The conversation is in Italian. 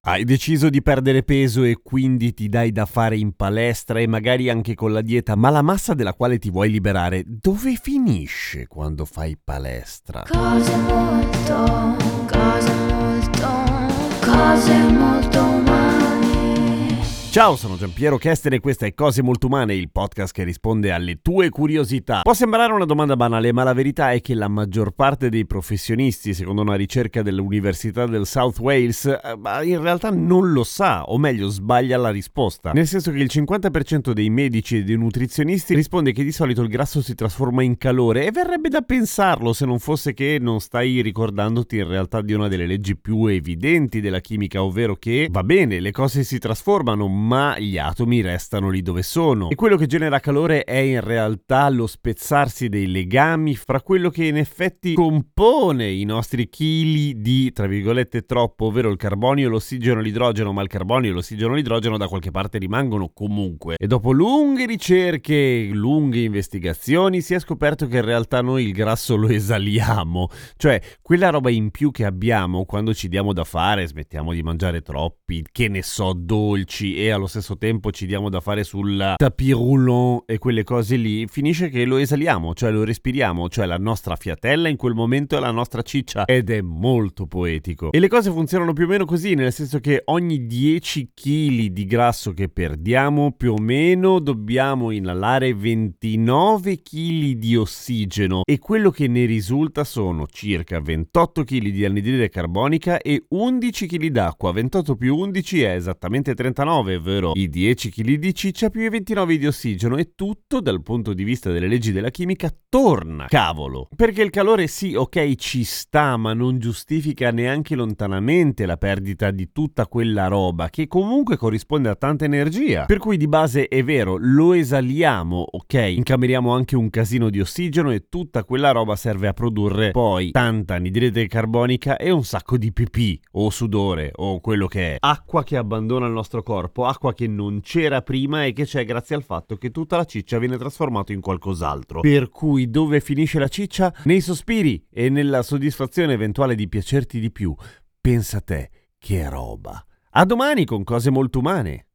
Hai deciso di perdere peso e quindi ti dai da fare in palestra e magari anche con la dieta, ma la massa della quale ti vuoi liberare dove finisce quando fai palestra? Cose molto, cose molto, cose molto. Ciao, sono Giampiero Chester e questa è Cose Molto Umane, il podcast che risponde alle tue curiosità. Può sembrare una domanda banale, ma la verità è che la maggior parte dei professionisti, secondo una ricerca dell'Università del South Wales, eh, in realtà non lo sa, o meglio sbaglia la risposta. Nel senso che il 50% dei medici e dei nutrizionisti risponde che di solito il grasso si trasforma in calore e verrebbe da pensarlo se non fosse che non stai ricordandoti in realtà di una delle leggi più evidenti della chimica, ovvero che va bene, le cose si trasformano, ma gli atomi restano lì dove sono. E quello che genera calore è in realtà lo spezzarsi dei legami fra quello che in effetti compone i nostri chili di, tra virgolette, troppo, ovvero il carbonio, l'ossigeno l'idrogeno, ma il carbonio, l'ossigeno e l'idrogeno da qualche parte rimangono comunque. E dopo lunghe ricerche, lunghe investigazioni, si è scoperto che in realtà noi il grasso lo esaliamo, cioè quella roba in più che abbiamo quando ci diamo da fare, smettiamo di mangiare troppi, che ne so, dolci e allo stesso tempo ci diamo da fare sul tapis roulant e quelle cose lì, finisce che lo esaliamo, cioè lo respiriamo, cioè la nostra fiatella in quel momento è la nostra ciccia ed è molto poetico. E le cose funzionano più o meno così, nel senso che ogni 10 kg di grasso che perdiamo più o meno dobbiamo inalare 29 kg di ossigeno e quello che ne risulta sono circa 28 kg di anidride carbonica e 11 kg d'acqua. 28 più 11 è esattamente 39, ovvero i 10 kg di ciccia più i 29 di ossigeno e tutto dal punto di vista delle leggi della chimica torna. Cavolo! Perché il calore sì, ok, ci sta, ma non giustifica neanche lontanamente la perdita di tutta quella roba che comunque corrisponde a tanta energia. Per cui di base è vero, lo esaliamo, ok, incameriamo anche un casino di ossigeno e tutta quella roba serve a produrre poi tanta anidride carbonica e un sacco di pipì o sudore o quello che è. Acqua che abbandona il nostro corpo, acqua che non c'era prima e che c'è grazie al fatto che tutta la ciccia viene trasformata in qualcos'altro. Per cui dove finisce la ciccia? Nei sospiri e nella soddisfazione eventuale di piacerti di più. Pensa te, che roba. A domani con cose molto umane.